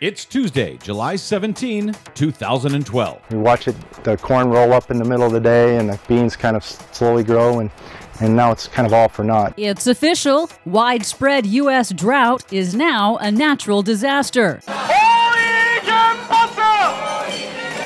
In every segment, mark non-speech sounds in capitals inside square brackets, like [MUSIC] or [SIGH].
It's Tuesday, July 17, 2012. You watch it, the corn roll up in the middle of the day and the beans kind of slowly grow and and now it's kind of all for naught. It's official. Widespread U.S. drought is now a natural disaster.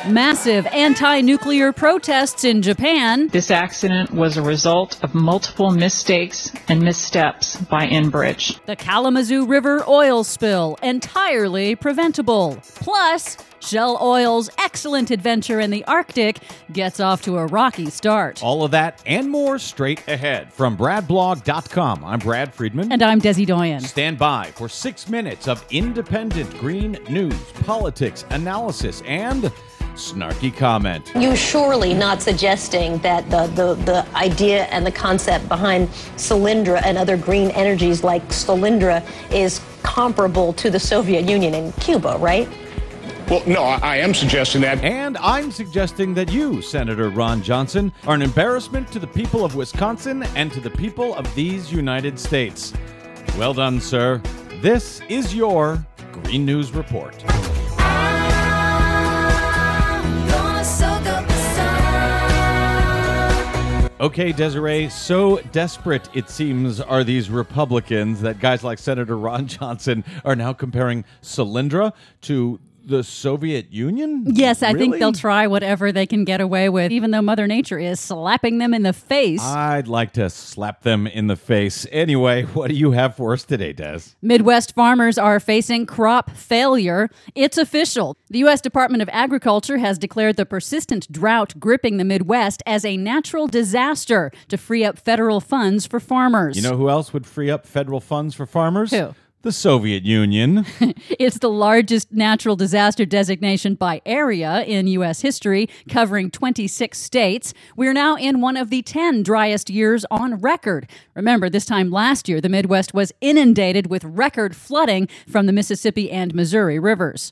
Massive anti nuclear protests in Japan. This accident was a result of multiple mistakes and missteps by Enbridge. The Kalamazoo River oil spill, entirely preventable. Plus, Shell Oil's excellent adventure in the Arctic gets off to a rocky start. All of that and more straight ahead from BradBlog.com. I'm Brad Friedman. And I'm Desi Doyen. Stand by for six minutes of independent green news, politics, analysis, and snarky comment. You surely not suggesting that the, the, the idea and the concept behind Solyndra and other green energies like Solyndra is comparable to the Soviet Union and Cuba, right? Well, no, I am suggesting that. And I'm suggesting that you, Senator Ron Johnson, are an embarrassment to the people of Wisconsin and to the people of these United States. Well done, sir. This is your Green News Report. Okay, Desiree, so desperate it seems are these Republicans that guys like Senator Ron [LAUGHS] Johnson are now comparing Solyndra to the Soviet Union? Yes, I Really? think they'll try whatever they can get away with, even though Mother Nature is slapping them in the face. I'd like to slap them in the face. Anyway, [LAUGHS] what do you have for us today, Des? Midwest farmers are facing crop failure. It's official. The U.S. Department of Agriculture has declared the persistent drought gripping the Midwest as a natural disaster to free up federal funds for farmers. You know who else would free up federal funds for farmers? Who? The Soviet Union. [LAUGHS] It's the largest natural disaster designation by area in U.S. history, covering 26 states. We're now in one of the 10 driest years on record. Remember, this time last year, the Midwest was inundated with record flooding from the Mississippi and Missouri rivers.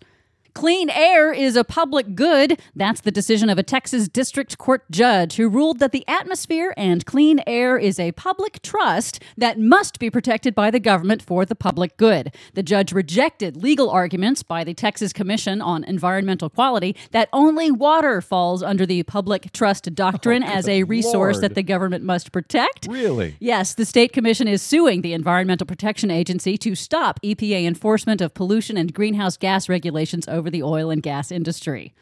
Clean air is a public good. That's the decision of a Texas district court judge who ruled that the atmosphere and clean air is a public trust that must be protected by the government for the public good. The judge rejected legal arguments by the Texas Commission on Environmental Quality that only water falls under the public trust doctrine oh, as a resource Lord. that the government must protect. Really? Yes, the state commission is suing the Environmental Protection Agency to stop EPA enforcement of pollution and greenhouse gas regulations over the oil and gas industry.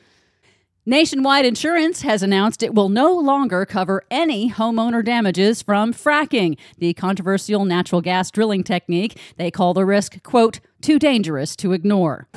Nationwide Insurance has announced it will no longer cover any homeowner damages from fracking, the controversial natural gas drilling technique. They call the risk, quote, too dangerous to ignore.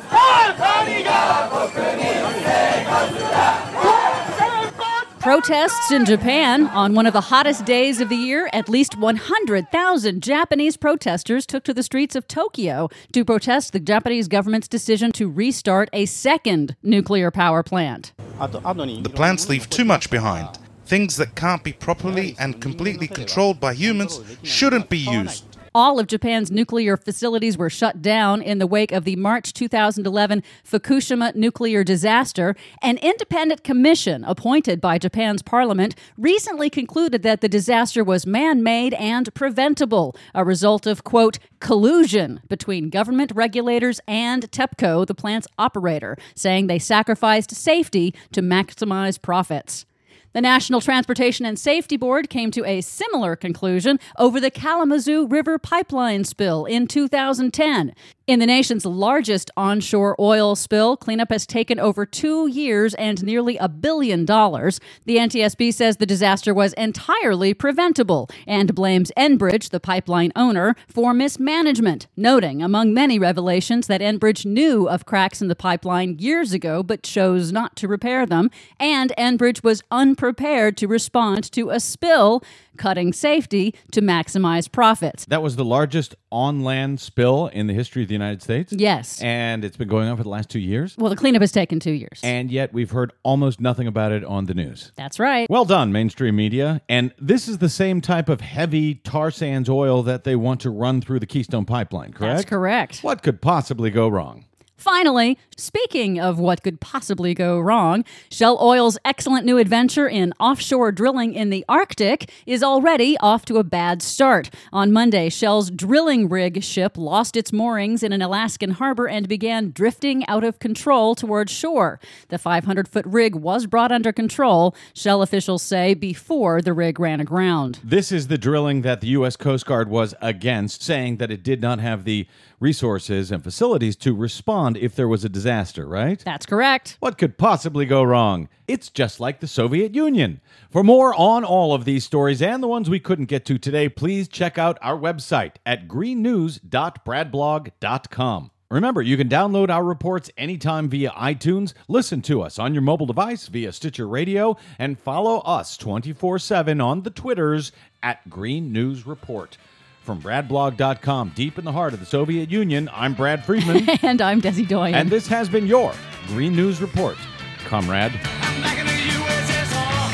Protests in Japan. On one of the hottest days of the year, at least 100,000 Japanese protesters took to the streets of Tokyo to protest the Japanese government's decision to restart a second nuclear power plant. The plants leave too much behind. Things that can't be properly and completely controlled by humans shouldn't be used. All of Japan's nuclear facilities were shut down in the wake of the March 2011 Fukushima nuclear disaster. An independent commission appointed by Japan's parliament recently concluded that the disaster was man made and preventable, a result of, quote, collusion between government regulators and TEPCO, the plant's operator, saying they sacrificed safety to maximize profits. The National Transportation and Safety Board came to a similar conclusion over the Kalamazoo River pipeline spill in 2010. In the nation's largest onshore oil spill, cleanup has taken over two years and nearly a billion dollars. The NTSB says the disaster was entirely preventable and blames Enbridge, the pipeline owner, for mismanagement, noting, among many revelations, that Enbridge knew of cracks in the pipeline years ago but chose not to repair them, and Enbridge was unprepared to respond to a spill, cutting safety to maximize profits. That was the largest on land spill in the history of the United States. Yes. And it's been going on for the last two years. Well, the cleanup has taken two years. And yet we've heard almost nothing about it on the news. That's right. Well done, mainstream media. And this is the same type of heavy tar sands oil that they want to run through the Keystone Pipeline, correct? That's correct. What could possibly go wrong? Finally, speaking of what could possibly go wrong, Shell Oil's excellent new adventure in offshore drilling in the Arctic is already off to a bad start. On Monday, Shell's drilling rig ship lost its moorings in an Alaskan harbor and began drifting out of control towards shore. The 500 foot rig was brought under control, Shell officials say, before the rig ran aground. This is the drilling that the U.S. Coast Guard was against, saying that it did not have the resources and facilities to respond if there was a disaster, right? That's correct. What could possibly go wrong? It's just like the Soviet Union. For more on all of these stories and the ones we couldn't get to today, please check out our website at greennews.bradblog.com. Remember, you can download our reports anytime via iTunes, listen to us on your mobile device via Stitcher Radio, and follow us 24 7 on the Twitters at Green News Report. From BradBlog.com, deep in the heart of the Soviet Union, I'm Brad Friedman. [LAUGHS] and I'm Desi Doyen. And this has been your Green News Report, comrade. Back in the USSR.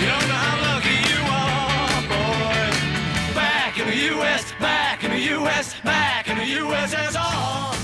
You don't know how lucky you are, boy. Back in the US, back in the US, back in the USSR.